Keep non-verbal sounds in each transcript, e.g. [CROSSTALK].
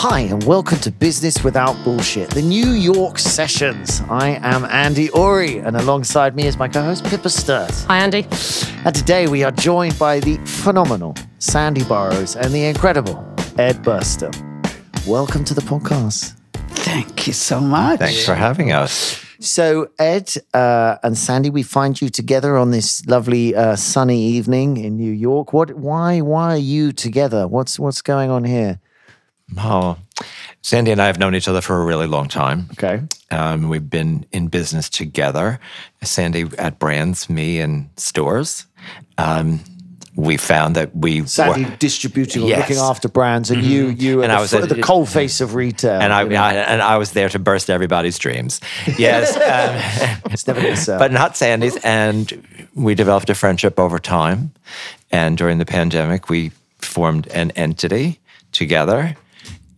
Hi, and welcome to Business Without Bullshit, the New York Sessions. I am Andy Ori, and alongside me is my co host, Pippa Sturt. Hi, Andy. And today we are joined by the phenomenal Sandy Burrows and the incredible Ed Burstell. Welcome to the podcast. Thank you so much. Thanks for having us. So, Ed uh, and Sandy, we find you together on this lovely uh, sunny evening in New York. What? Why? Why are you together? What's What's going on here? Oh, Sandy and I have known each other for a really long time. Okay. Um, we've been in business together. Sandy at brands, me in stores. Um, we found that we Sandy were, distributing or Yes. looking after brands, and you you And I the, was at- the cold face of retail. and I, you know. I and I was there to burst everybody's dreams. [LAUGHS] Yes, um, [LAUGHS] it's never to sell. but not Sandy's. And we developed a friendship over time. And during the pandemic, we formed an entity together,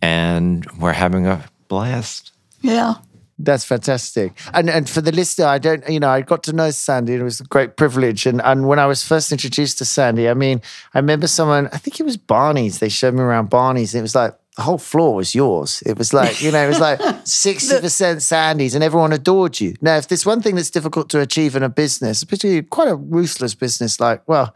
and we're having a blast. Yeah. That's fantastic. And and for the listener, I don't, you know, I got to know Sandy and it was a great privilege. And and when I was first introduced to Sandy, I mean, I remember someone, I think it was Barney's, they showed me around Barney's, and it was like the whole floor was yours. It was like, you know, it was like [LAUGHS] 60% Sandy's and everyone adored you. Now, if there's one thing that's difficult to achieve in a business, particularly quite a ruthless business, like, well,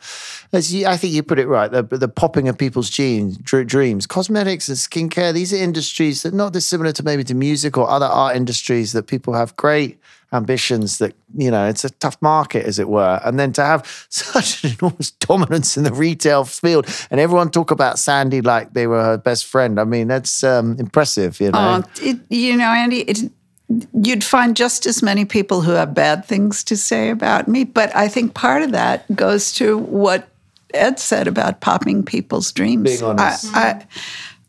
as you, I think you put it right, the, the popping of people's genes, dr- dreams, cosmetics and skincare, these are industries that are not dissimilar to maybe to music or other art industries that people have great ambitions that, you know, it's a tough market, as it were. And then to have [LAUGHS] such an enormous dominance in the retail field and everyone talk about Sandy like they were her best friend. I mean, that's um, impressive, you know. Uh, it, you know, Andy, it, you'd find just as many people who have bad things to say about me. But I think part of that goes to what Ed said about popping people's dreams. Being honest. I, I,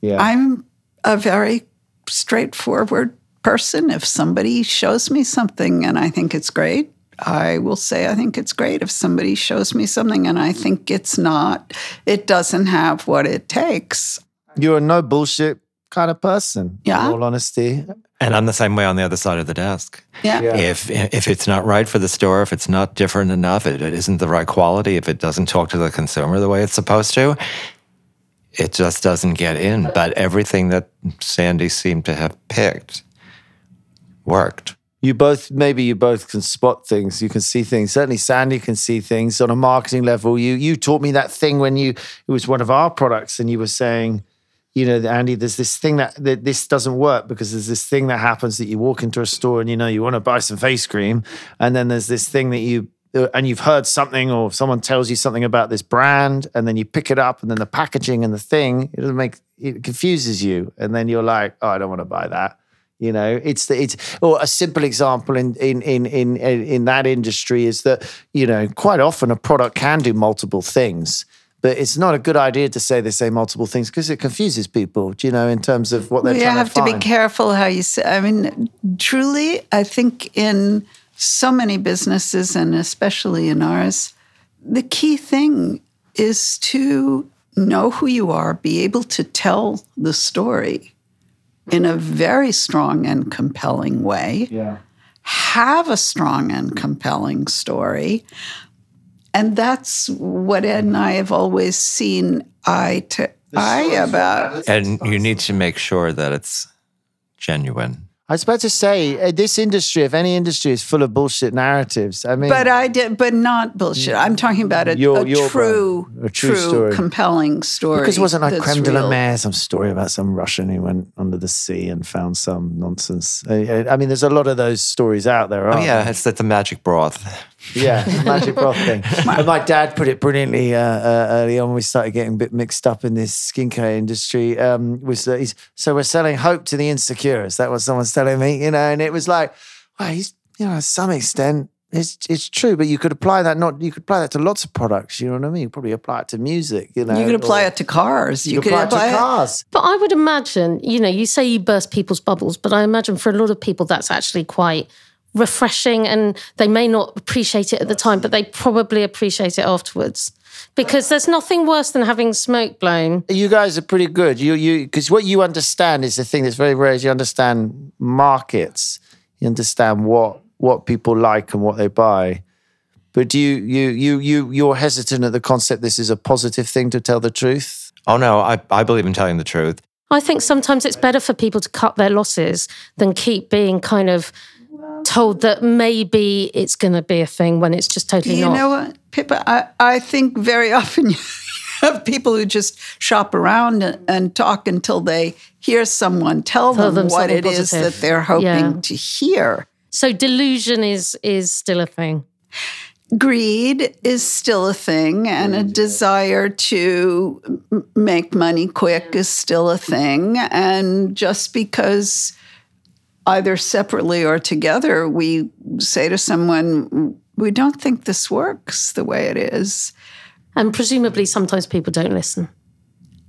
yeah. I'm a very straightforward person. If somebody shows me something and I think it's great, I will say I think it's great. If somebody shows me something and I think it's not, it doesn't have what it takes. You're a no bullshit kind of person, Yeah. in all honesty. And I'm the same way on the other side of the desk. Yeah. Yeah. If if it's not right for the store, if it's not different enough, if it isn't the right quality, if it doesn't talk to the consumer the way it's supposed to, it just doesn't get in. But everything that Sandy seemed to have picked worked. You both, maybe you both can spot things. You can see things. Certainly, Sandy can see things on a marketing level. You you taught me that thing when you it was one of our products, and you were saying, you know, Andy, there's this thing that, that this doesn't work because there's this thing that happens that you walk into a store and you know you want to buy some face cream, and then there's this thing that you uh, and you've heard something or someone tells you something about this brand, and then you pick it up, and then the packaging and the thing it doesn't make it confuses you, and then you're like, oh, I don't want to buy that. You know, it's the, it's or a simple example in in in in in that industry is that you know quite often a product can do multiple things, but it's not a good idea to say they say multiple things because it confuses people. You know in terms of what they're you trying have to to, be careful how you say. I mean, truly, I think in so many businesses, and especially in ours, the key thing is to know who you are, be able to tell the story in a very strong and compelling way. yeah. Have a strong and compelling story. And that's what Ed and I have always seen eye to eye about. And you need to make sure that it's genuine. I was about to say uh, this industry, if any industry, is full of bullshit narratives. I mean, But I did, but not bullshit. I'm talking about a, Your- a your true, brand, a true story. compelling story. Because it wasn't like that's creme de la mer, some story about some Russian who went under the sea and found some nonsense. I, I mean, there's a lot of those stories out there. Oh aren't yeah, it's that the magic broth. Yeah, magic broth thing. [LAUGHS] But my dad put it brilliantly uh, uh, early on. when We started getting a bit mixed up in this skincare industry. Um, was that he's so we're selling hope to the insecure? Is that what someone's telling me? You know, and it was like, well, he's you know, to some extent. It's, it's true, but you could apply that not you could apply that to lots of products. You know what I mean? You probably apply it to music. You know, You could apply or it to cars. You, could apply it to cars. But I would imagine, you know, you say you burst people's bubbles, but I imagine for a lot of people that's actually quite refreshing and they may not appreciate it at the time, but they probably appreciate it afterwards. Because there's nothing worse than having smoke blown. You guys are pretty good. You you because what you understand is the thing that's very rare is you understand markets. You understand what what people like and what they buy. But do you you you you you're hesitant at the concept this is a positive thing to tell the truth? Oh no, I, I believe in telling the truth. I think sometimes it's better for people to cut their losses than keep being kind of told that maybe it's going to be a thing when it's just totally You not. know what, Pippa? I, I think very [LAUGHS] often you have people who just shop around and, and talk until they hear someone tell, Tell them, them what something it is positive. that they're hoping Yeah. to hear. so delusion is is still a thing. Greed is still a thing, and a desire to make money quick is still a thing. And just because either separately or together, we say to someone, we don't think this works the way it is. And presumably sometimes people don't listen.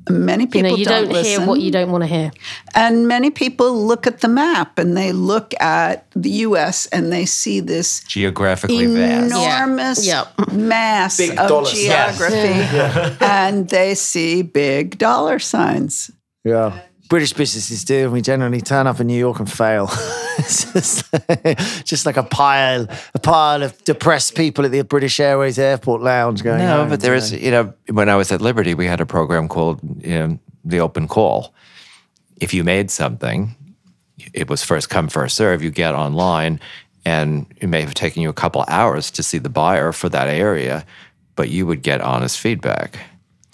Many You people know, you don't, don't, listen. hear what you don't want to hear. And many people look at the map and they look at the US and they see this Geographically vast. enormous Yeah. mass Big of dollar signs. geography [LAUGHS] and they see big dollar signs. Yeah. British businesses do, and we generally turn up in New York and fail. [LAUGHS] it's just, just like a pile, a pile of depressed people at the British Airways airport lounge going. No, home, but there is, you know, when I was at Liberty, we had a program called you know, the Open Call. If you made something, it was first come, first serve. You get online, and it may have taken you a couple hours to see the buyer for that area, but you would get honest feedback.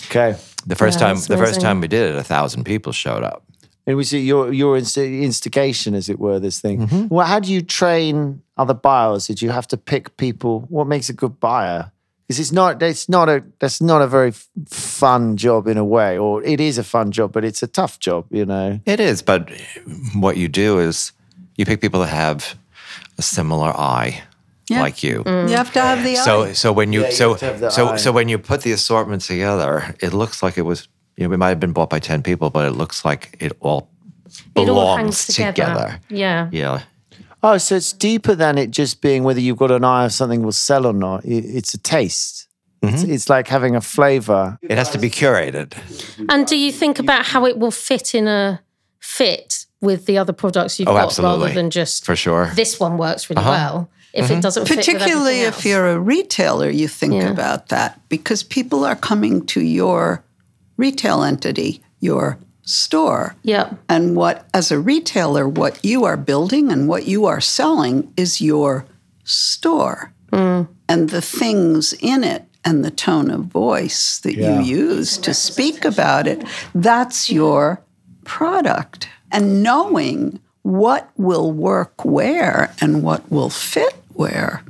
Okay. The first Yeah, time, that's the first time we did it, a thousand people showed up. And was it your your inst- instigation, as it were, this thing? Mm-hmm. Well, how do you train other buyers? Did you have to pick people? What makes a good buyer? Because it's not it's not a that's not a very f- fun job in a way, or it is a fun job, but it's a tough job, you know. It is, but what you do is you pick people that have a similar eye, Yeah. like you. You have to have the So eye. so when you Yeah, you so have to have so eye. so when you put the assortment together, it looks like it was you know it might have been bought by ten people, but it looks like it all It all belongs hangs together. Yeah. Yeah. Oh, so it's deeper than it just being whether you've got an eye if something will sell or not. It's a taste. It's, Mm-hmm. it's like having a flavor. It has to be curated. And do you think about how it will fit in a fit with the other products you've Oh, got absolutely. rather than just For sure. this one works really well if it mm-hmm. doesn't fit with Particularly if you're a retailer, you think Yeah. about that because people are coming to your retail entity, your store. yeah And what, as a retailer, what you are building and what you are selling is your store. Mm. And the things in it and the tone of voice that Yeah. you use to speak about it, that's your product. And knowing what will work where and what will fit where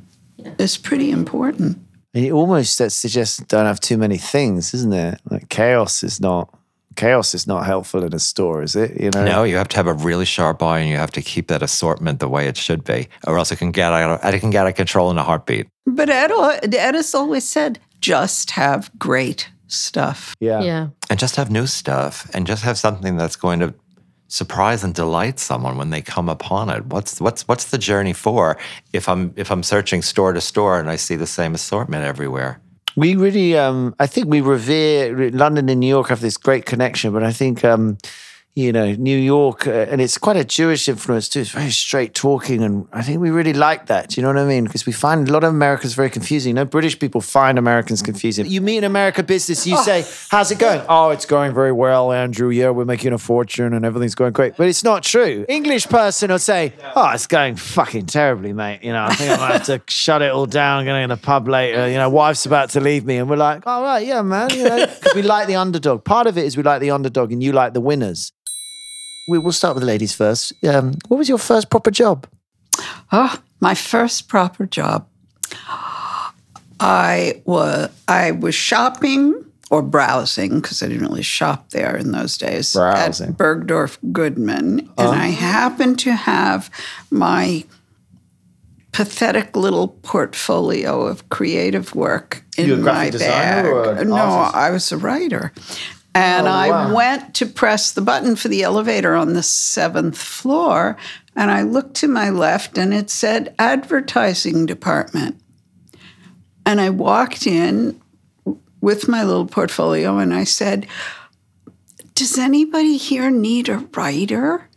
is pretty important. And it almost that suggests don't have too many things, isn't it? Like chaos is not chaos is not helpful in a store, is it? You know. No, you have to have a really sharp eye, and you have to keep that assortment the way it should be, or else it can get out. Of, it can get out of control in a heartbeat. But Ed, Ed has always said, just have great stuff. Yeah. yeah and just have new stuff and just have something that's going to surprise and delight someone when they come upon it. What's what's what's the journey for if i'm if i'm searching store to store and i see the same assortment everywhere? We really, um, I think we revere London and New York have this great connection, but I think, um, you know, New York, uh, and it's quite a Jewish influence too. It's very straight talking, and I think we really like that. Do you know what I mean? Because we find a lot of Americans very confusing. You know, British people find Americans confusing. You meet an American business, you say, "How's it going?" Oh, it's going very well, Andrew. Yeah, we're making a fortune, and everything's going great. But it's not true. English person will say, "Oh, it's going fucking terribly, mate. You know, I think I'm gonna have to [LAUGHS] shut it all down. Going to the pub later. You know, wife's about to leave me, and we're like, "All right, yeah, man." You know, we like the underdog. Part of it is we like the underdog, and you like the winners. We will start with the ladies first. Um, what was your first proper job? Oh, my first proper job. I was I was shopping or browsing because I didn't really shop there in those days Browsing. at Bergdorf Goodman, and I happened to have my pathetic little portfolio of creative work in my bag. no, artist? I was a writer. And Oh, I went to press the button for the elevator on the seventh floor, and I looked to my left and it said advertising department. And I walked in with my little portfolio and I said, Does anybody here need a writer?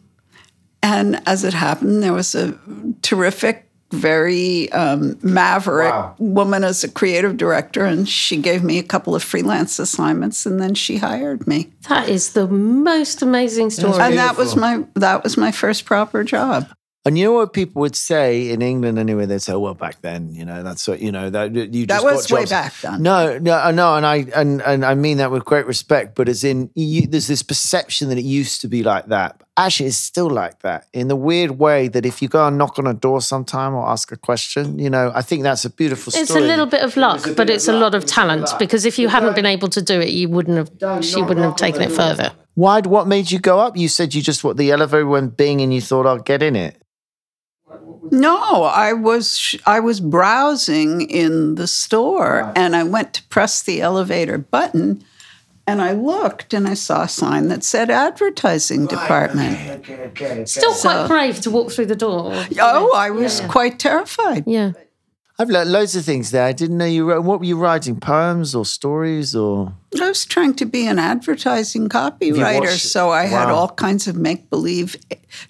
And as it happened, there was a terrific very um, maverick Wow. woman as a creative director, and she gave me a couple of freelance assignments, and then she hired me. That is the most amazing story. And that was my that was my first proper job. And you know what people would say in England anyway? They'd say, "Oh, "Well, back then, you know, that's what you know that you just That was got way back then. No, no, uh, I know, and I and and I mean that with great respect. But as in, you, there's this perception that it used to be like that. But actually, it's still like that in the weird way that if you go and knock on a door sometime or ask a question, you know, I think that's a beautiful story. It's a little bit of luck, a but it's of a luck. lot of talent because if you hadn't been able to do it, you wouldn't have. She wouldn't have taken it further. Why? What made you go up? You said you just what the elevator went bing, and you thought I'll get in it. No, I was I was browsing in the store and I went to press the elevator button and I looked and I saw a sign that said advertising department. Okay, okay. Still quite brave to walk through the door. Oh, I was quite terrified. Yeah. I've learned loads of things there. I didn't know you wrote. What were you writing? Poems or stories or? I was trying to be an advertising copywriter, watched- so I had all kinds of make believe,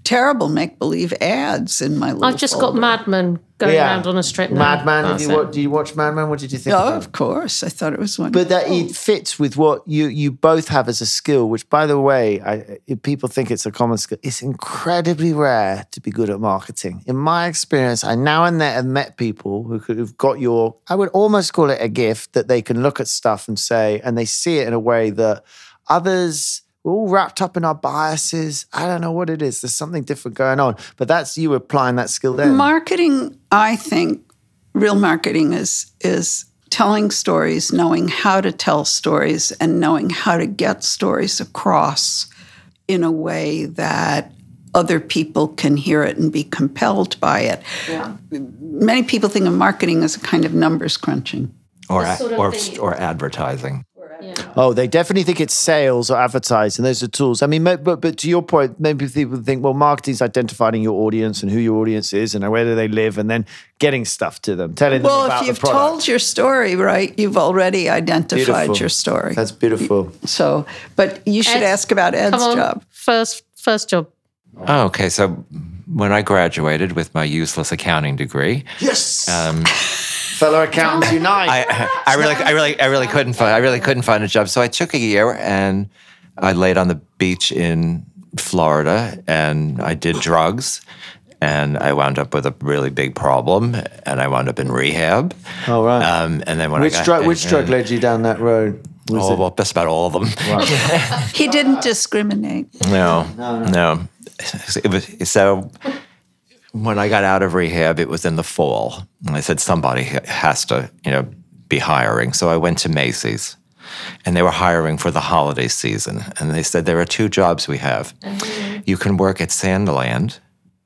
terrible make believe ads in my little I've just got folder. Mad Men going around on a strip now. Mad Men. Did you, it. watch, did you watch Mad Men? What did you think? Oh, about it? of course. I thought it was wonderful. But that it fits with what you you both have as a skill, which, by the way, I, if people think it's a common skill. It's incredibly rare to be good at marketing. In my experience, I now and then have met people who could, who've got your. I would almost call it a gift that they can look at stuff and say, and they see it in a way that others. We're all wrapped up in our biases. I don't know what it is. There's something different going on. But that's you applying that skill there. marketing, I think, real marketing is is telling stories, knowing how to tell stories, and knowing how to get stories across in a way that other people can hear it and be compelled by it. Yeah. Many people think of marketing as a kind of numbers crunching. or sort of or, or advertising. Oh, they definitely think it's sales or advertising. Those are tools. I mean, but but to your point, maybe people think, well, marketing is identifying your audience and who your audience is and where do they live, and then getting stuff to them, telling them Well, if you've told your story right, you've already identified Beautiful. your story. That's beautiful. so, but you should Ed, ask about Ed's Come on. job. First, first job. Oh, okay. So when I graduated with my useless accounting degree, Yes, um, fellow accountants unite. I, I really, I really, I really couldn't find, I really couldn't find a job. So I took a year and I laid on the beach in Florida and I did drugs. And I wound up with a really big problem, and I wound up in rehab. All right. Um, and then when which I got, drug? Which drug led you down that road? Was Oh, it- well, just about all of them. [LAUGHS] He didn't discriminate. No, No, no. It was, so when I got out of rehab, it was in the fall. And I said, somebody has to, you know, be hiring. So I went to Macy's and they were hiring for the holiday season. And they said, there are two jobs we have. Mm-hmm. You can work at Santaland,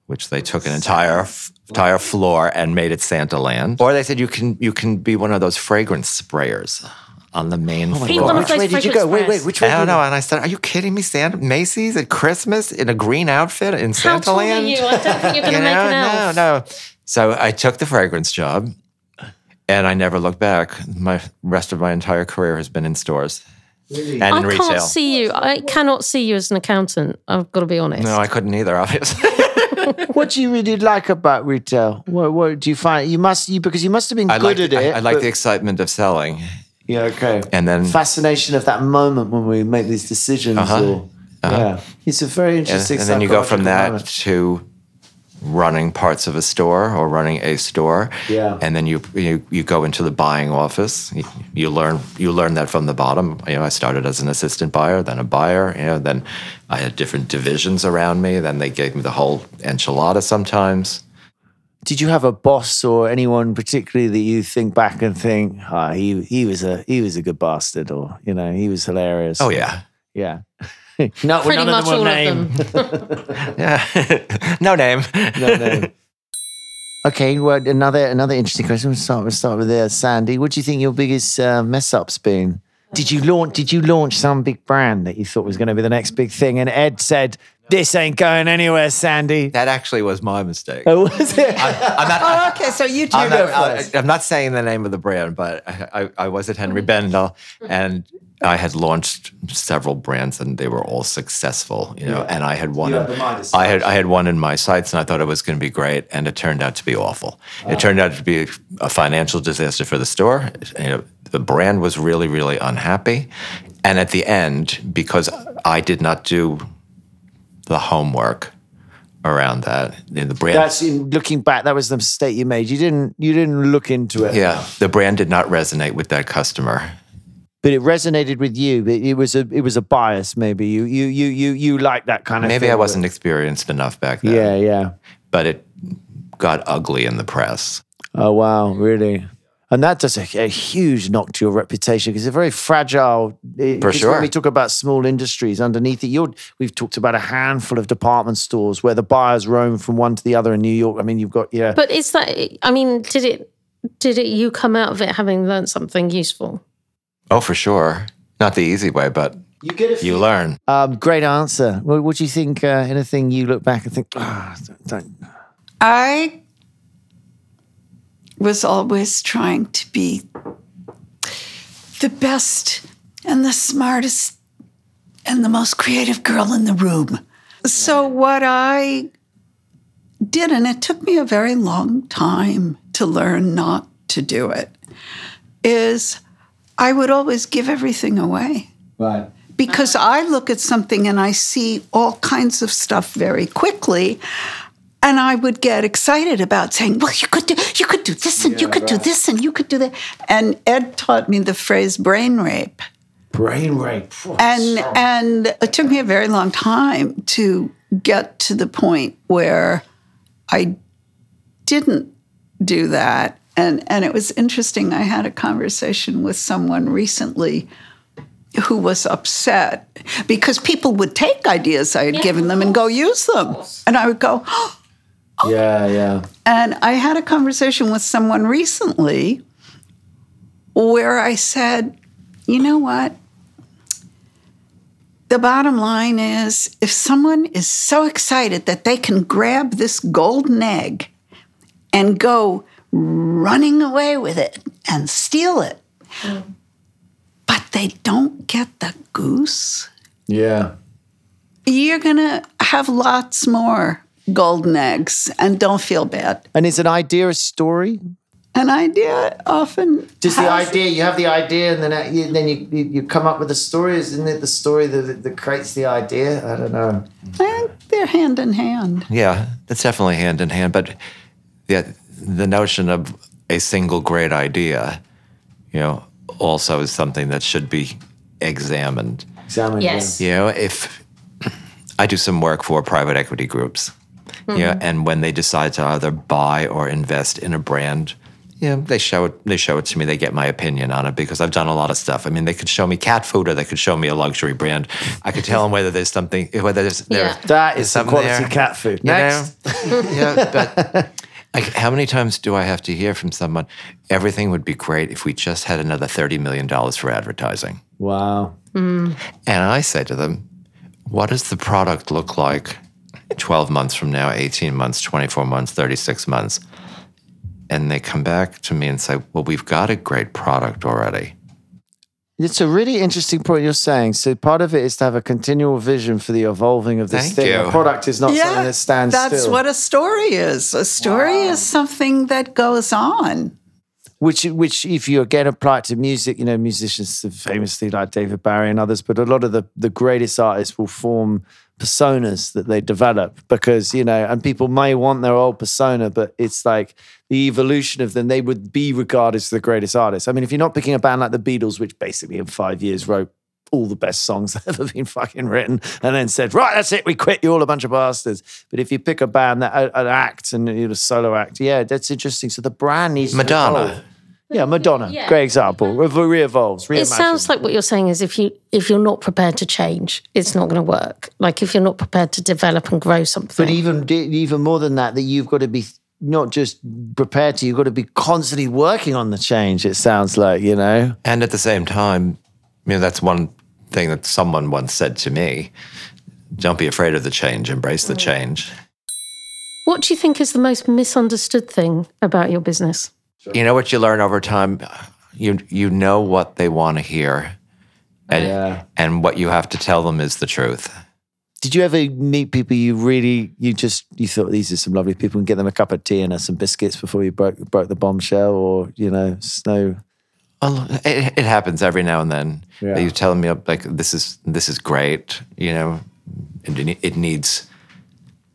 which they took an entire entire floor and made it Santaland. Or they said you can you can be one of those fragrance sprayers on the main oh Be floor. which those way did you fragrance go? Wait, wait. Which way? I don't know. And I said, Are you kidding me? Santa Macy's at Christmas in a green outfit in How Santa tall are Land? you? I don't think you're [LAUGHS] going to You make know, an elf. no, no. So I took the fragrance job and I never looked back. My rest of my entire career has been in stores and I in can't retail. see you. I cannot see you as an accountant. I've got to be honest. no, I couldn't either, obviously. [LAUGHS] What do you really like about retail? What, what do you find? You must you because you must have been I good like, at it. I, I like but- the excitement of selling. Yeah. Okay. And then fascination of that moment when we make these decisions. Uh-huh. Or, Yeah, it's a very and, interesting. and then you go from that moment. to running parts of a store or running a store Yeah. and then you you, you go into the buying office you, you learn you learn that from the bottom you know i started as an assistant buyer then a buyer you know then i had different divisions around me then they gave me the whole enchilada sometimes Did you have a boss or anyone particularly that you think back and think, ah, he he was a he was a good bastard, or you know, he was hilarious. oh yeah yeah. [LAUGHS] no, Pretty none much of them all were of them. [LAUGHS] yeah [LAUGHS] no name no, no. Okay, well, another another interesting question. We'll start. We'll start with there, Sandy. What do you think your biggest uh, mess up's been? Did you launch? Did you launch some big brand that you thought was going to be the next big thing? And Ed said, "This ain't going anywhere, Sandy." that actually was my mistake Oh, was it? i'm not Oh, okay. So you two I'm go not, first. I, am not saying the name of the brand, but I, I, I was at Henri Bendel, and I had launched several brands and they were all successful, you know. And I had one. In- had the Midas I had I had one in my sights, and I thought it was going to be great, and it turned out to be awful. It oh. turned out to be a financial disaster for the store. You know, the brand was really really unhappy, and at the end, because I did not do the homework around that, know, the brand. That's in looking back. That was the mistake you made. You didn't. You didn't look into it. yeah, the brand did not resonate with that customer. but it resonated with you. But it was a. It was a bias. Maybe you. You. You. You. You like that kind of. Maybe I wasn't experienced enough back then. Yeah. Yeah. but it got ugly in the press. Oh wow, really? And that does a, a huge knock to your reputation because it's a very fragile. it- For 'cause sure. When we talk about small industries underneath it, you're, we've talked about a handful of department stores where the buyers roam from one to the other in New York. I mean, you've got yeah. But is that? I mean, did it? Did it? You come out of it having learned something useful? Oh, for sure. Not the easy way, but you get a you learn. Um, great answer. What, what do you think? Uh, anything you look back and think, ah, don't, don't. I was always trying to be the best and the smartest and the most creative girl in the room. So, what I did, and it took me a very long time to learn not to do it, is I would always give everything away Right. because I look at something and I see all kinds of stuff very quickly. And I would get excited about saying, "Well, you could do, you could do this, and you could do this, and you could do that." And Ed taught me the phrase "brain rape," Brain rape. and and it took me a very long time to get to the point where I didn't do that. And and it was interesting. I had a conversation with someone recently who was upset because people would take ideas I had given them and go use them. And I would go, yeah, yeah. and I had a conversation with someone recently where I said, you know what? The bottom line is if someone is so excited that they can grab this golden egg and go running away with it and steal it, but they don't get the goose, Yeah. you're going to have lots more golden eggs and don't feel bad. And is an idea a story? An idea often Just the idea, you have the idea, and then you, then you, you you come up with a story. Isn't it the story that, that creates the idea? I don't know. I think they're hand in hand. Yeah, that's definitely hand in hand. But yeah, the notion of a single great idea, you know, also is something that should be examined. Examine. Yes. You know, if I do some work for private equity groups, you know, mm-hmm. and when they decide to either buy or invest in a brand, you know, they show it. They show it to me. They get my opinion on it because I've done a lot of stuff. I mean, they could show me cat food, or they could show me a luxury brand. I could tell them whether there's something, whether there's there- That is some quality there, cat food. you know? Next. [LAUGHS] yeah, but like, how many times do I have to hear from someone? Everything would be great if we just had another thirty million dollars for advertising. Wow. Hmm. And I say to them, what does the product look like 12 months from now, 18 months, 24 months, 36 months? And they come back to me and say, well, we've got a great product already. It's a really interesting point you're saying. So part of it is to have a continual vision for the evolving of this Thank thing. you. A product is not something that stands that's still. what a story is. A story is something that goes on. which which if you again apply it to music, you know, musicians famously like David Bowie and others, but a lot of the the greatest artists will form personas that they develop because you know, and people may want their old persona, but it's like the evolution of them. They would be regarded as the greatest artists. I mean, if you're not picking a band like the Beatles, which basically in five years wrote all the best songs [LAUGHS] that ever been fucking written, and then said, "Right, that's it, we quit. You're all a bunch of bastards." But if you pick a band that an act and you know, a solo act, yeah, that's interesting. So the brand needs to Madonna. Evolve. Yeah, Madonna. Yeah. Great example. Re- Re-evolves. It sounds like what you're saying is if you if you're not prepared to change, it's not going to work. Like if you're not prepared to develop and grow something. But even even more than that, that you've got to be not just prepared to, you've got to be constantly working on the change. It sounds like you know. And at the same time, you know, that's one thing that someone once said to me don't be afraid of the change, embrace the change. what do you think is the most misunderstood thing about your business? You know what you learn over time? You, you know what they want to hear. And, Yeah. and what you have to tell them is the truth. Did you ever meet people you really you just you thought these are some lovely people and get them a cup of tea and some biscuits before you broke broke the bombshell or you know snow? Well, it, it happens every now and then. Yeah. You tell me like this is this is great. You know, it, it needs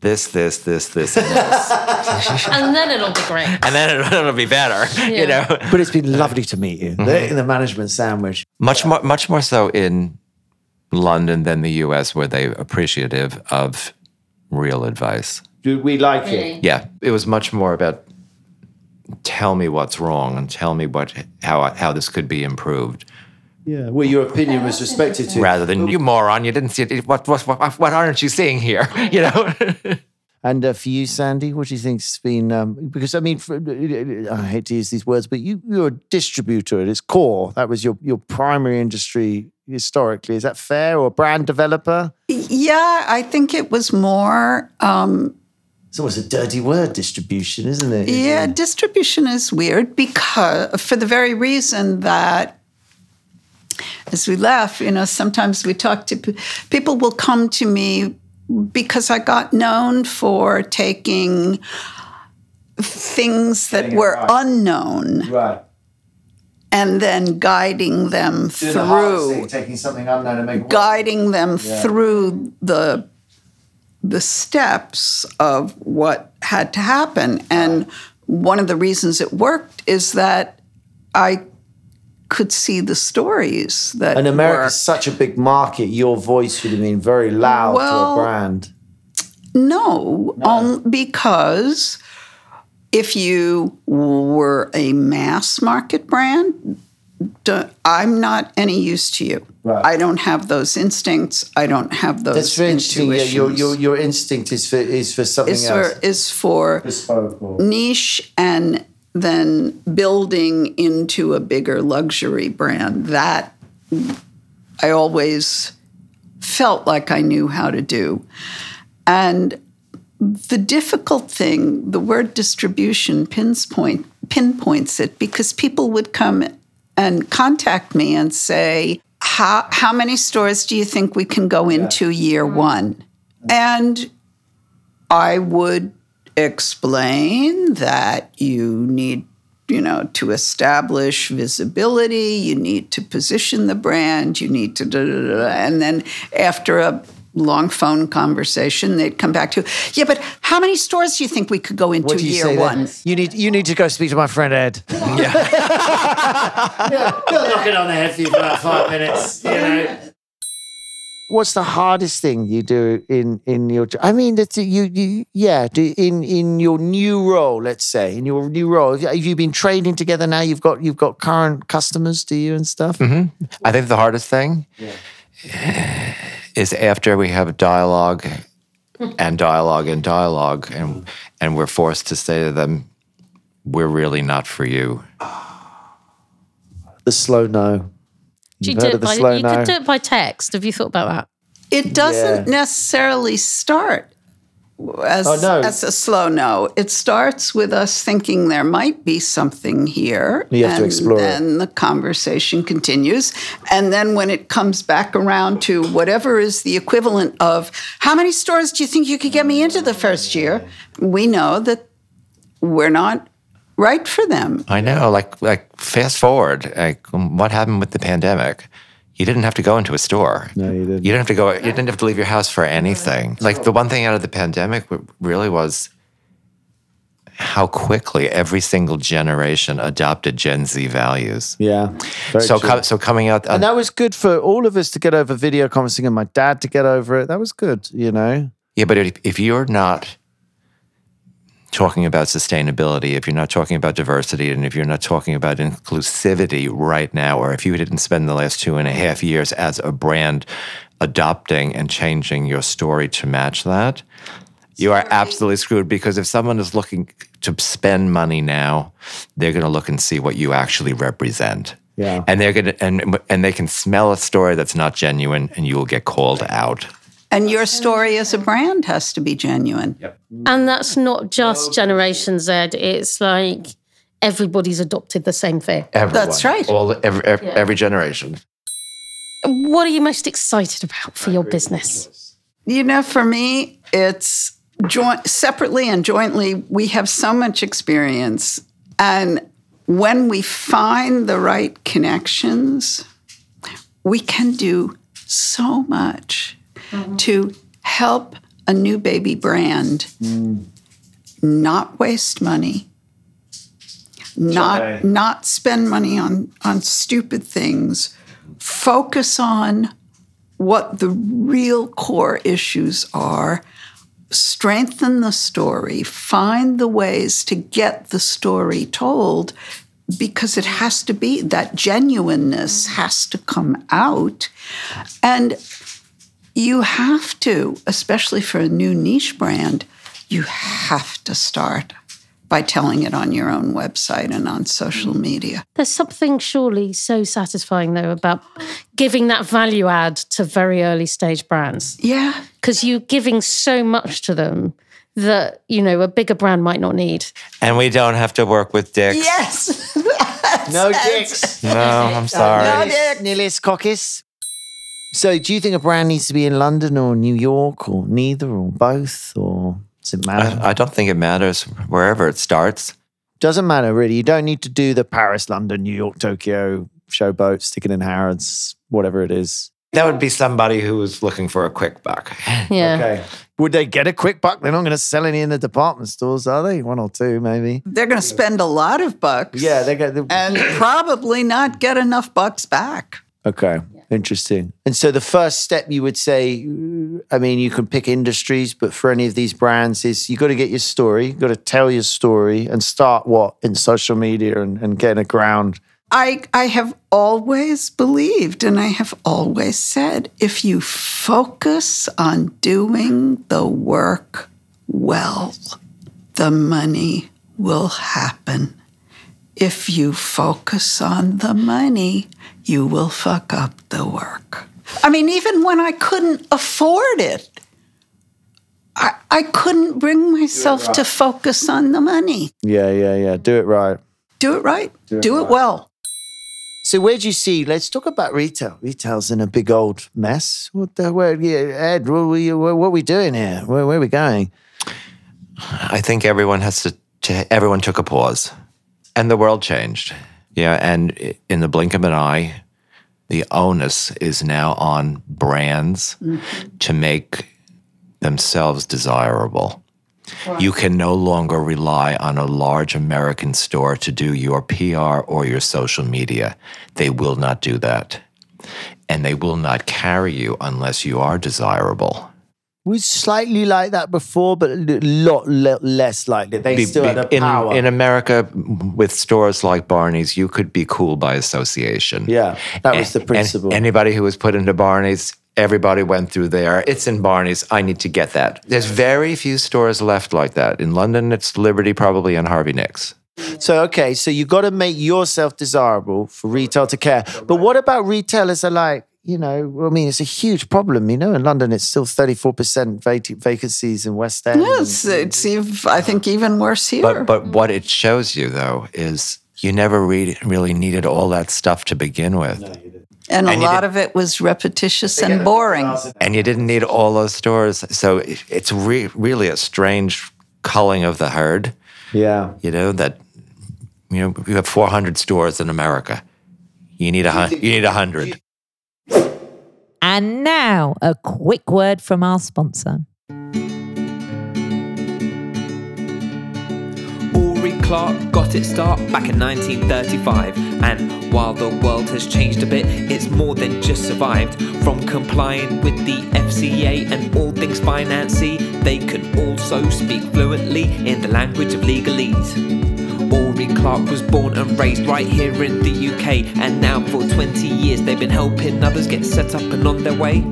this, this, this, this, and this, [LAUGHS] and then it'll be great. and then it'll, it'll be better. You know, But it's been lovely to meet you. Mm-hmm. The, the management sandwich. much more much more so in London than the U.S., where they're appreciative of real advice. Do we like it? Yeah, it was much more about tell me what's wrong and tell me what how how this could be improved, Yeah. Well, your opinion was respected too. rather than you moron, you didn't see it. What what what, what aren't you seeing here? [LAUGHS] You know. [LAUGHS] And uh, for you, Sandy, what do you think's been? Um, because I mean, for, I hate to use these words, but you you're a distributor at its core. That was your your primary industry historically. Is that fair? Or brand developer? Yeah, I think it was more. Um, It's always a dirty word, distribution, isn't it? yeah, distribution is weird because for the very reason that. As we laugh, you know, sometimes we talk to pe- people will come to me because I got known for taking things that were unknown Right. and then guiding them Doing the through thing, taking something unknown and work. guiding them through the the steps of what had to happen and one of the reasons it worked is that i could see the stories that And America's were- such a big market. Your voice would have been very loud Well- to a brand. no, on- because if you were a mass market brand i'm not any use to you Right. i don't have those instincts i don't have those That's very interesting. Yeah, your, your your instinct is for is for something is else. for, is for Bespoke niche and then building into a bigger luxury brand. That I always felt like I knew how to do. And the difficult thing, the word distribution pinpoint, pinpoints it because people would come and contact me and say, how, how many stores do you think we can go into year mm-hmm. one? And I would explain that you need, you know, to establish visibility, you need to position the brand, you need to, da, da, da, da. and then after a long phone conversation, they'd come back to, yeah, but how many stores do you think we could go into What do you year say one? then? You need you need to go speak to my friend Ed. Yeah. [LAUGHS] knock it on the head for you for about five minutes. You know. What's the hardest thing you do in in your? I mean, that you you yeah, do in in your new role. Let's say in your new role, have you been trading together now? You've got you've got current customers, do you and stuff? Mm-hmm. I think the hardest thing [SIGHS] is after we have dialogue and dialogue and dialogue, and and we're forced to say to them, "We're really not for you." The slow no. Do you You've do heard it of the by, you no. could do it by text. Have you thought about that? It doesn't Yeah. necessarily start as, Oh, no. as a slow no. It starts with us thinking there might be something here. You have to and explore it. then the conversation continues. And then when it comes back around to whatever is the equivalent of how many stores do you think you could get me into the first year? We know that we're not right for them. I know, like like fast forward, like what happened with the pandemic? You didn't have to go into a store. No, you didn't. You didn't have to go. You didn't have to leave your house for anything. Like the one thing out of the pandemic really was how quickly every single generation adopted Gen Z values. Yeah. very So, true. co- so coming out, and uh, that was good for all of us to get over video conferencing and my dad to get over it. That was good, you know. Yeah, but if, if you're not talking about sustainability, if you're not talking about diversity, and if you're not talking about inclusivity right now, or if you didn't spend the last two and a half years as a brand adopting and changing your story to match that, you are absolutely screwed because if someone is looking to spend money now, they're going to look and see what you actually represent. Yeah. And they're going to and and they can smell a story that's not genuine and you will get called out. And your story as a brand has to be genuine. And that's not just Generation Z. It's like everybody's adopted the same thing. Everyone. That's right. All every every, every generation. what are you most excited about for your business? You know, for me, it's joint separately and jointly. We have so much experience, and when we find the right connections, we can do so much Mm-hmm. to help a new baby brand mm. not waste money, not Okay. not spend money on on stupid things, focus on what the real core issues are, strengthen the story, find the ways to get the story told because it has to be that genuineness has to come out. And you have to especially for a new niche brand you have to start by telling it on your own website and on social mm. media There's something surely so satisfying, though, about giving that value add to very early stage brands yeah because you're giving so much to them that, you know, a bigger brand might not need. And we don't have to work with dicks. yes [LAUGHS] No dicks. No, I'm sorry. No. Nihilus, nihilus cockis. So, do you think a brand needs to be in London or New York or neither or both or does it matter? I, I don't think it matters wherever it starts. Doesn't matter really. You don't need to do the Paris, London, New York, Tokyo showboat, stick it in Harrods, whatever it is. That would be somebody who was looking for a quick buck. Yeah. Okay. Would they get a quick buck? They're not going to sell any in the department stores, are they? One or two, maybe. they're going to spend a lot of bucks Yeah, they get the. and probably not get enough bucks back Okay, interesting. And so the first step you would say, I mean, you can pick industries, but for any of these brands, is you got to get your story, you got to tell your story and start what in social media and, and getting a ground. I, I have always believed and I have always said if you focus on doing the work well, the money will happen. If you focus on the money, you will fuck up the work. I mean, even when I couldn't afford it, I, I couldn't bring myself to focus on the money. Yeah, yeah, yeah. Do it right. Do it right, do it well. So where do you see? Let's talk about retail. Retail's in a big old mess. What the? Where? Yeah, Ed, what are we, what, what are we doing here? Where, where are we going? I think everyone has to, to, everyone took a pause and the world changed. Yeah. And in the blink of an eye, the onus is now on brands mm-hmm. to make themselves desirable. You can no longer rely on a large American store to do your PR or your social media. They will not do that. And they will not carry you unless you are desirable. Was slightly like that before, but a lot le- less likely. They Be- still had a in, power. in America, with stores like Barney's, you could be cool by association. yeah, that was the principle. And anybody who was put into Barney's, everybody went through there. It's in Barney's. I need to get that. There's very few stores left like that. In London, it's Liberty probably and Harvey Nicks. So okay, so you got to make yourself desirable for retail to care. But what about retailers are like? You know, I mean, it's a huge problem. You know, in London, it's still thirty-four percent vacancies in West End. Yes, it's ev- I think even worse here. But but mm. what it shows you though is you never re- really needed all that stuff to begin with. No, and a and you lot did- of it was repetitious and boring. and you didn't need all those stores. So it- it's re- really a strange culling of the herd. yeah. You know that you know you have 400 stores in America. You need a hun- you need a hundred. And now, a quick word from our sponsor. Uri Clark got its start back in 1935, and while the world has changed a bit, it's more than just survived. From complying with the FCA and all things financy, they can also speak fluently in the language of legalese. Uri Clark was born and raised right here in the UK, and now for 20 years they've been helping others get set up and on their way.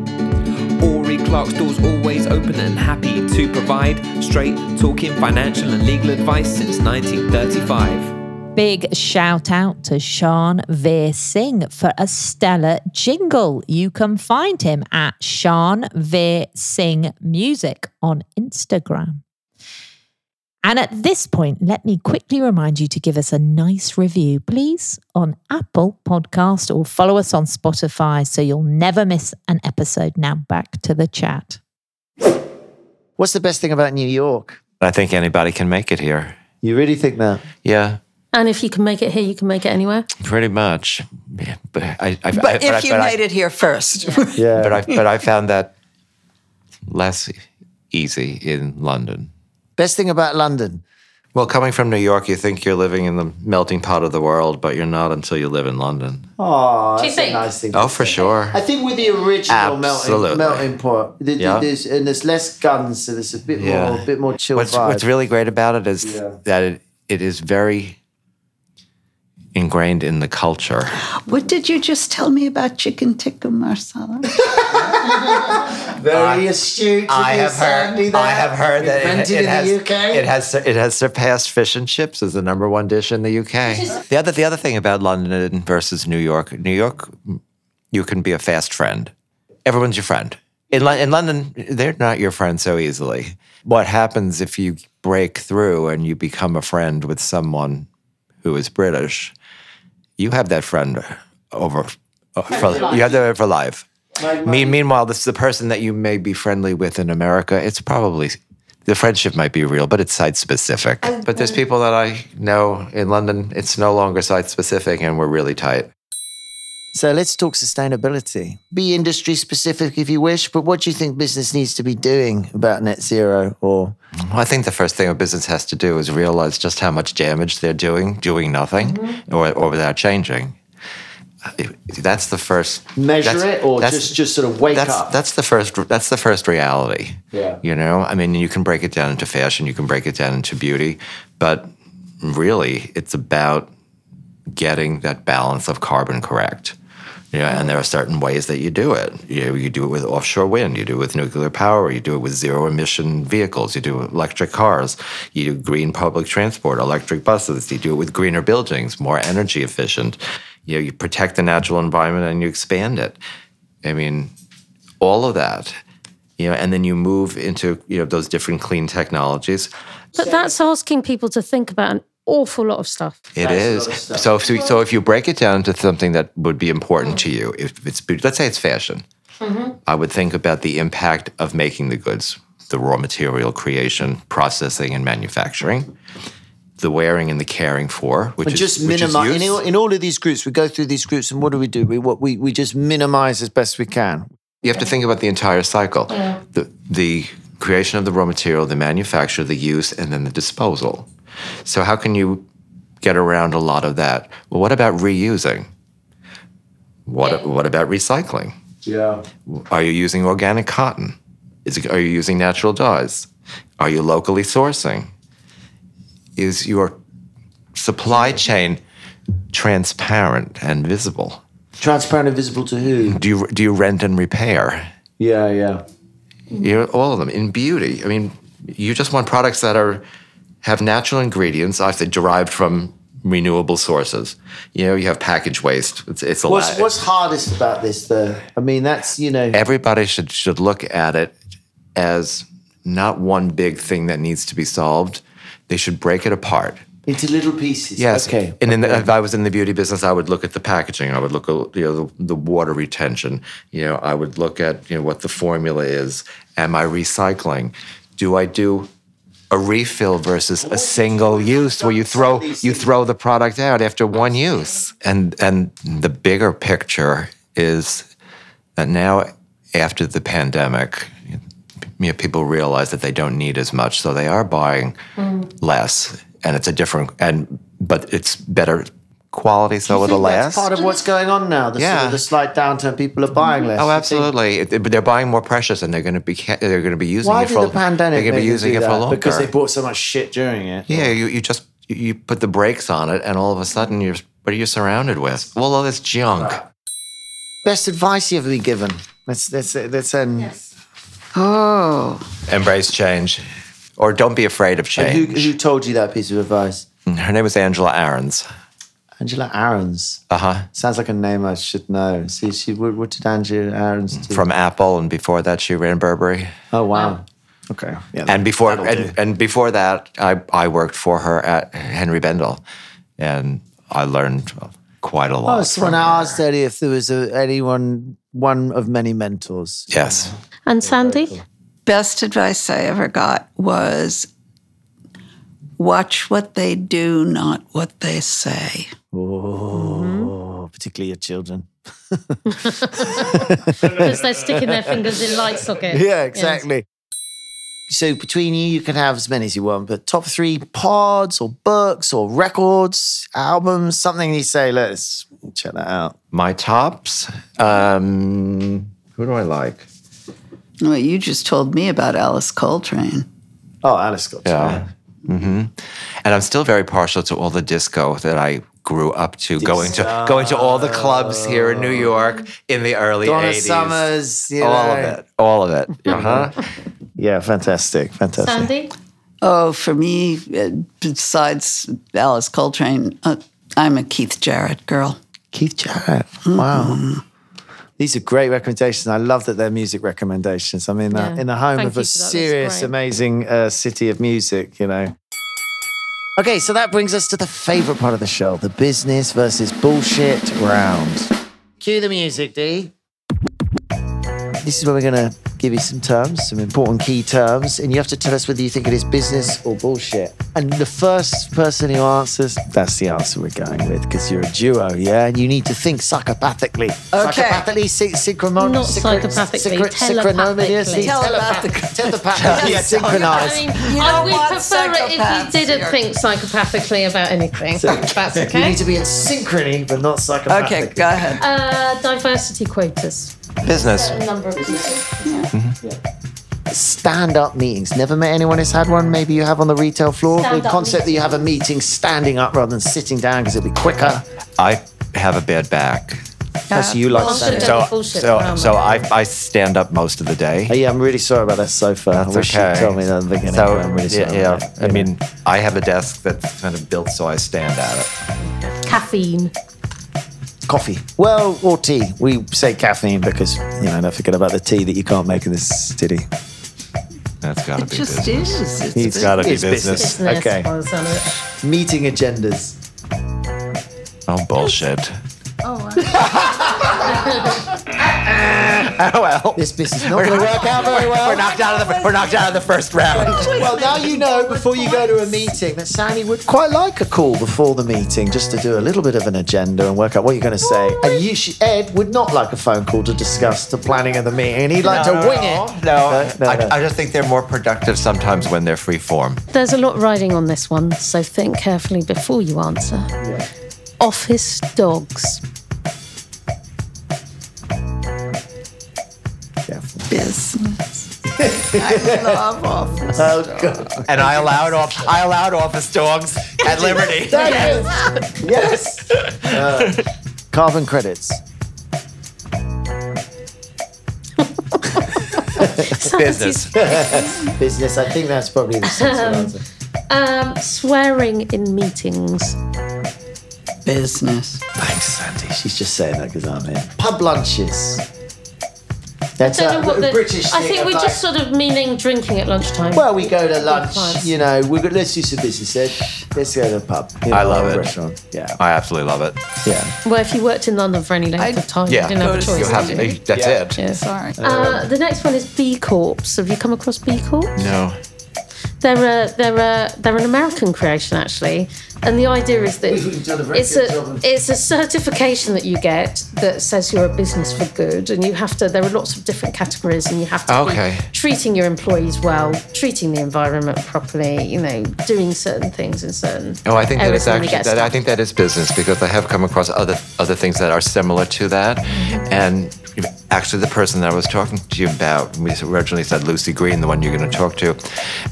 Ori Clark's doors always open and happy to provide straight talking financial and legal advice since 1935. Big shout out to Sean Veer Singh for a stellar jingle. You can find him at Sean Veer Singh Music on Instagram. And at this point, let me quickly remind you to give us a nice review, please, on Apple Podcast or follow us on Spotify so you'll never miss an episode. Now back to the chat. What's the best thing about New York? I think anybody can make it here. You really think that? Yeah, And if you can make it here, you can make it anywhere. pretty much. Yeah, But I, I, But I, if I- you but I- made it here first, [LAUGHS] Yeah. but I, but I [LAUGHS] found that less easy in London. Best thing about London? Well, coming from New York, you think you're living in the melting pot of the world, but you're not until you live in London. Oh, that's a nice thing. Oh, to for say. sure. I think with the original melting, melting pot, the, the- Yeah. there's, and there's less guns, so there's a bit Yeah. more, a bit more chill What's, vibe. what's really great about it is Yeah. that it, it is very ingrained in the culture. what did you just tell me about chicken tikka masala? [LAUGHS] Very astute. I have Sandy, there. Invented in has, the UK. It has it has surpassed fish and chips as the number one dish in the UK. The other the other thing about London versus New York, New York, you can be a fast friend. Everyone's your friend. In, in London, they're not your friend so easily. What happens if you break through and you become a friend with someone who is British? You have that friend over. uh, For, you have that for life. Me- meanwhile, this is the person that you may be friendly with in America. It's probably the friendship might be real, but it's site specific. But there's people that I know in London. It's no longer site specific, and we're really tight. So let's talk sustainability. Be industry specific if you wish, but what do you think business needs to be doing about net zero or Well, I think the first thing a business has to do is realize just how much damage they're doing, doing nothing, mm-hmm. or, or without changing. That's the first measure it or that's- just just sort of wake that's up? that's the first that's the first reality. Yeah. You know, I mean, you can break it down into fashion, you can break it down into beauty, but really, it's about getting that balance of carbon correct. Yeah, and there are certain ways that you do it. You know, you do it with offshore wind, you do it with nuclear power, you do it with zero emission vehicles, you do it with electric cars, you do green public transport, electric buses, you do it with greener buildings, more energy efficient. You know, you protect the natural environment and you expand it. I mean, all of that. You know, and then you move into you know those different clean technologies. But that's asking people to think about an awful lot of stuff. It That's is. stuff. So if you, so if you break it down to something that would be important to you, if it's let's say it's fashion, mm-hmm. I would think about the impact of making the goods, the raw material creation, processing, and manufacturing, the wearing and the caring for, which and is just which is minimize in, all- in all of these groups. We go through these groups, and what do we do? We what we we just minimize as best we can. You have to think about the entire cycle: the the creation of the raw material, the manufacture, the use, and then the disposal. So how can you get around a lot of that? Well, what about reusing? What what about recycling? Yeah. Are you using organic cotton? Is are you using natural dyes? Are you locally sourcing? Is your supply chain transparent and visible? Transparent and visible to who? Do you do you rent and repair? Yeah, yeah. You know, all of them in beauty. I mean, you just want products that are have natural ingredients, obviously derived from renewable sources. You know, you have package waste. It's it's a What's lot. what's hardest about this, though? I mean, that's you know. everybody should should look at it as not one big thing that needs to be solved. They should break it apart. into little pieces. Yes. Okay. And in the, if I was in the beauty business, I would look at the packaging. I would look at you know the, the water retention. You know, I would look at you know what the formula is. Am I recycling? Do I do a refill versus a single use where you throw you throw the product out after one use? And and the bigger picture is that now after the pandemic, you know, people realize that they don't need as much, so they are buying mm. less, and it's a different and but it's better quality, so I it'll think that's last. part of what's going on now. The, sort Yeah. of the slight downturn. People are buying less. Oh, You think- absolutely! But they're buying more precious, and they're going to be they're going to be using Why it did for the pandemic They're going to be using it for longer Because they bought so much shit during it. Yeah, you, you just you put the brakes on it, and all of a sudden you're what are you surrounded with? Well, all this junk. Best advice you ever been given? That's that's let's let's. Um, oh, Embrace change, or don't be afraid of And who, change. who told you that piece of advice? Her name was Angela Ahrendts. Angela Ahrendts. Uh huh. Sounds like a name I should know. See, she what, what did Angela Ahrendts do? From Apple, and before that, she ran Burberry. oh wow. Okay. Yeah. And before that'll and, and before that, I, I worked for her at Henri Bendel, and I learned quite a lot. Oh, so when I asked Eddie if there was a, anyone, one of many mentors. yes, And Sandy? Best advice I ever got was watch what they do, not what they say. Oh, particularly your children. [LAUGHS] Because they're sticking their fingers in light sockets. Yeah, exactly. So between you, you can have as many as you want, but top three pods or books or records, albums, something you say, let's check that out. my tops. Um, who do I like? Well, you just told me about Alice Coltrane. Oh, Alice Coltrane. Yeah. Mm-hmm. And I'm still very partial to all the disco that I grew up to, going to going to all the clubs here in New York in the early Donna 80s. Summers, you all know. of it, all of it. [LAUGHS] Uh-huh. Yeah, fantastic, fantastic. Sandy? Oh, for me, uh, besides Alice Coltrane, uh, I'm a Keith Jarrett girl. Keith Jarrett. Wow. These are great recommendations. I love that they're music recommendations. I mean, uh, in the home Thank of a for that. That's serious, amazing uh, city of music, you know. Okay, so that brings us to the favorite part of the show the business versus bullshit round. Cue the music, D. This is where we're going to give you some terms, some important key terms, and you have to tell us whether you think it is business or bullshit. And the first person who answers, that's the answer we're going with, because you're a duo, yeah? And you need to think psychopathically. Okay. Psychopathically, sy- synchromo- Not synchro- psychopathically, synchro- telepathically. synchronomously- Telepathically. [LAUGHS] Telepathically. I synchronized. mean, You I would want prefer it if you didn't here. think psychopathically about anything. That's You need to be in synchrony, but not psychopathically. Okay, go ahead. Uh, diversity quotas. Business. A number of people. Stand up meetings. Never met anyone who's had one. Maybe you have on the retail floor. the Stand-up concept that you have a meeting standing up rather than sitting down because it'll be quicker. I have a bad back, Oh, so you like Well, standing so- up. so so so. I I stand up most of the day. Oh, yeah, I'm really sorry about that sofa. I That's wish okay. you'd told me that at the beginning. So I'm really yeah, sorry. yeah. about I mean, I have a desk that's kind of built so I stand at it. Caffeine. Coffee. Well, or tea. We say caffeine because, you know, don't forget about the tea that you can't make in this city. That's got to It be just business. is. It's It's got to be It's business. business. Business, Okay. by the sound of it. Meeting agendas. Oh bullshit. Oh, [LAUGHS] [LAUGHS] Oh well. This business is not going to work out very well. We're knocked out of the we're knocked out of the first round. Well, now you know before you go to a meeting that Sandy would quite like a call before the meeting just to do a little bit of an agenda and work out what you're going to say. And you, sh- Ed, would not like a phone call to discuss the planning of the meeting. He'd like to wing it. No, No, no, I, no. I just think they're more productive sometimes when they're free form. There's a lot riding on this one, so think carefully before you answer. Office dogs. I love office. Oh, God. And I allowed off I allowed office dogs at Liberty. yes. Uh, carbon credits. Business. [LAUGHS] Business. I think that's probably the sensible answer. Um, swearing in meetings. Business. Thanks, Sandy. She's just saying that because I'm here. Pub lunches. That's I don't a know what the- British I think we're like- just sort of meaning drinking at lunchtime. Well, we go to lunch. You know, we go, let's do some business. Ed. Let's go to the pub. you I love it. Restaurant. Yeah, I absolutely love it. yeah. Well, if you worked in London for any length I- of time, Yeah. you didn't have a choice. You have did to, you? that's Yeah. it. Yeah. Sorry. Uh, the next one is B Corps. Have you come across B Corps? No. They're a, they're a, they're an American creation actually, and the idea is that done a very it's a it's a certification that you get that says you're a business for good, and you have to. There are lots of different categories, and you have to Okay. be treating your employees well, treating the environment properly, you know, doing certain things in certain. Oh, I think that areas is when we actually that I think that is business because I have come across other other things that are similar to that, and actually the person that I was talking to you about, we originally said Lucy Green, the one you're going to talk to,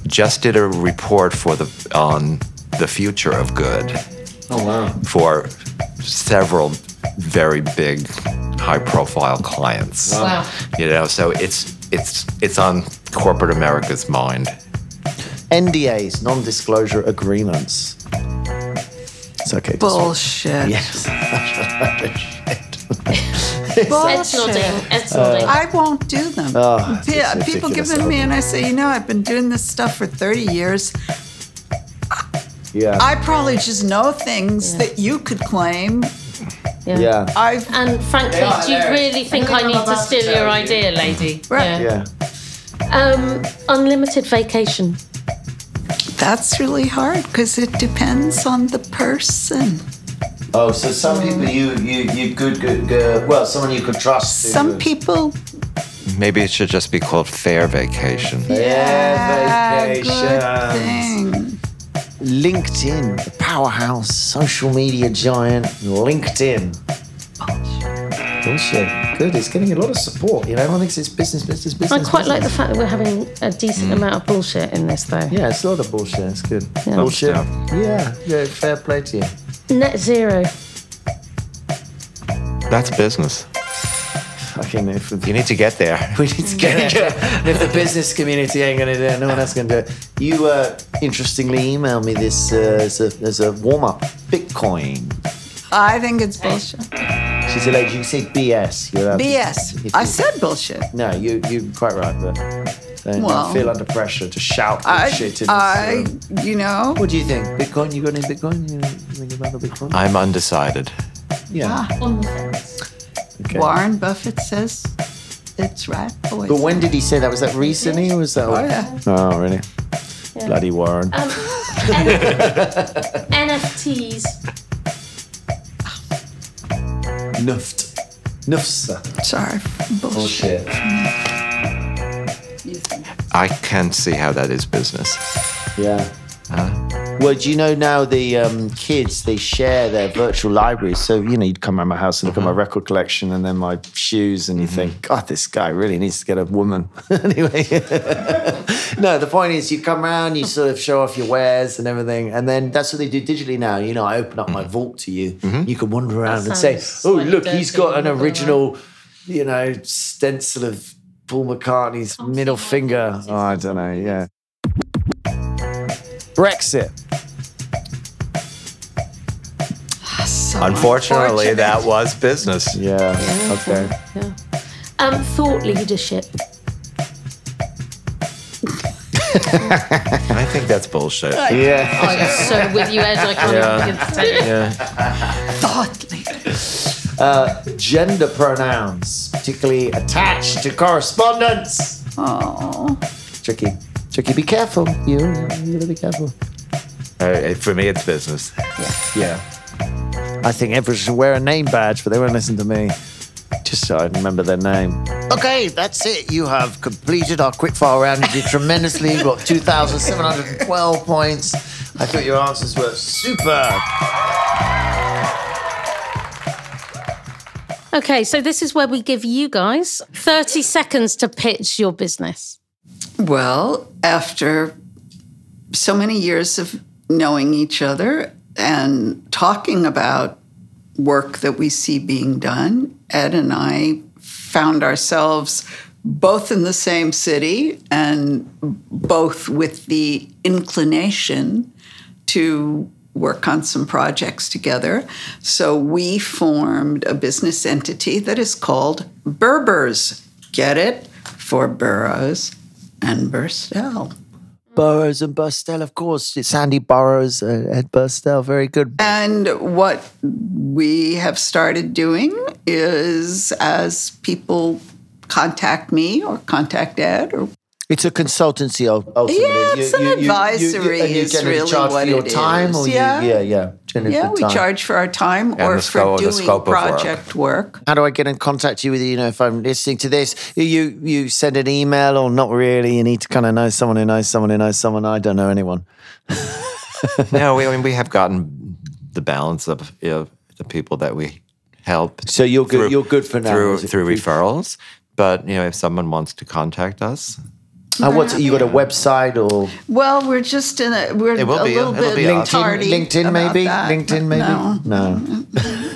just did a report for the on the future of good Oh wow. for several very big, high-profile clients. Wow. You know, so it's it's it's on corporate America's mind. NDAs, non-disclosure agreements. It's okay. to swear. Bullshit. Yes. [LAUGHS] [LAUGHS] Ed's nodding. I won't do them. Oh, Pe- it's People give them to me, and I say, you know, I've been doing this stuff for 30 years. Yeah. I probably just know things that you could claim. yeah. I've And frankly, They are do you hilarious. really think I Everything I'm need to about to steal tell your you. idea, lady? Right. Yeah. Um, unlimited vacation. that's really hard because it depends on the person. Oh, so some mm. people you you you good good good. Well, someone you could trust. to- Some people, Maybe it should just be called fair vacation. Yeah, good vacations. thing. LinkedIn, the powerhouse social media giant, LinkedIn. Bullshit. Bullshit, good. It's getting a lot of support. You know, everyone thinks it's business, business, business. I business. quite like the fact that we're having a decent mm. amount of bullshit in this, though. Yeah, it's a lot of bullshit. It's good. Bullshit. stuff. Yeah, yeah. Fair play to you. Net zero. That's business. Fucking if You need to get there. [LAUGHS] we need to get it. [LAUGHS] if the business community ain't gonna do it, no one else gonna do it. You uh, interestingly emailed me this uh, as a, as a warm up. Bitcoin. I think it's bullshit. She said, like, you say BS. You're allowed to- BS. if I said bullshit. No, you you're quite right, but don't, Well, don't feel under pressure to shout I, shit in. I, uh, you know, what do you think? Bitcoin? You got any Bitcoin? You think about the Bitcoin? I'm undecided. yeah. On the fence. Okay. Warren Buffett says it's right. poison. But when did he say that? Was that recently or was that? Oh, yeah. Oh, really? Bloody Warren. Um, [LAUGHS] NFTs. Nuft. Nufsa. Sorry, bullshit. Bullshit. I can't see how that is business. Yeah. Well, do you know now the um, kids they share their virtual libraries? So you know you'd come around my house and look at my mm-hmm. record collection and then my shoes, and you mm-hmm. think, God, this guy really needs to get a woman. [LAUGHS] anyway, [LAUGHS] no. The point is, you come around, you sort of show off your wares and everything, and then that's what they do digitally now. You know, I open up my mm-hmm. vault to you. You can wander around and say, Oh, look, he's got an when you go original, you know, stencil of Paul McCartney's middle finger. Oh, I don't know. Yeah. Brexit. So Unfortunately, unfortunate. that was business. Yeah. Okay. Yeah. Um, thought leadership. [LAUGHS] I think that's bullshit. Yeah. I'm so with you, Ed. I can't Yeah. even begin to tell. Yeah. thought leader. Gender pronouns, particularly attached to correspondence. Oh, Tricky. Tricky. Be careful. You. You gotta be careful. Uh, for me, it's business. Yeah. I think everyone should wear a name badge, but they won't listen to me. Just so I remember their name. Okay, that's it. You have completed our quickfire round. You did tremendously. You got 2,712 points. I thought your answers were superb. Okay, so this is where we give you guys 30 seconds to pitch your business. well, after so many years of knowing each other and talking about work that we see being done, Ed and I found ourselves both in the same city and both with the inclination to work on some projects together. So we formed a business entity that is called Berbers. Get it? For Burroughs and Burstell. Burroughs and Burstell, of course. It's Sandy Burroughs, uh, Ed Burstell. Very good. And what we have started doing is as people contact me or contact Ed or It's a consultancy ultimately. Yeah, it's an advisory and you is generally really charge what for your it time is. or Yeah. You, yeah, yeah. Generally yeah, we time. charge for our time or the for scope- the doing scope of work. project work. How do I get in contact you with you know if I'm listening to this? You you send an email or not really? You need to kind of know someone who knows someone who knows someone. I don't know anyone. [LAUGHS] no, we, I mean, we have gotten the balance of you know, the people that we help. So you're good- through- you're good for now, through through referrals. But you know, if someone wants to contact us, Uh, what you got a website or Well, we're just in a we're It will a be- little it'll bit be LinkedIn? tardy LinkedIn about maybe? that. LinkedIn maybe? No. No.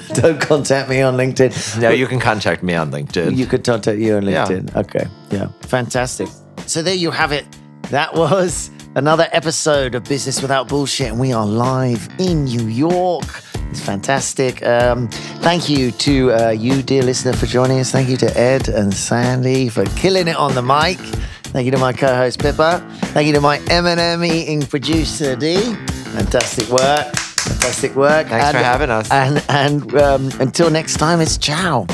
[LAUGHS] don't contact me on LinkedIn. no, you can contact me on LinkedIn. You could contact you on Yeah. LinkedIn. Okay. Yeah. Fantastic. So there you have it. That was another episode of Business Without Bullshit, and we are live in New York. It's fantastic. Um, thank you to uh, you, dear listener, for joining us. Thank you to Ed and Sandy for killing it on the mic. Thank you to my co-host Pippa. Thank you to my M&M eating producer D. Fantastic work. Fantastic work. Thanks for having us. And and um, until next time, it's ciao.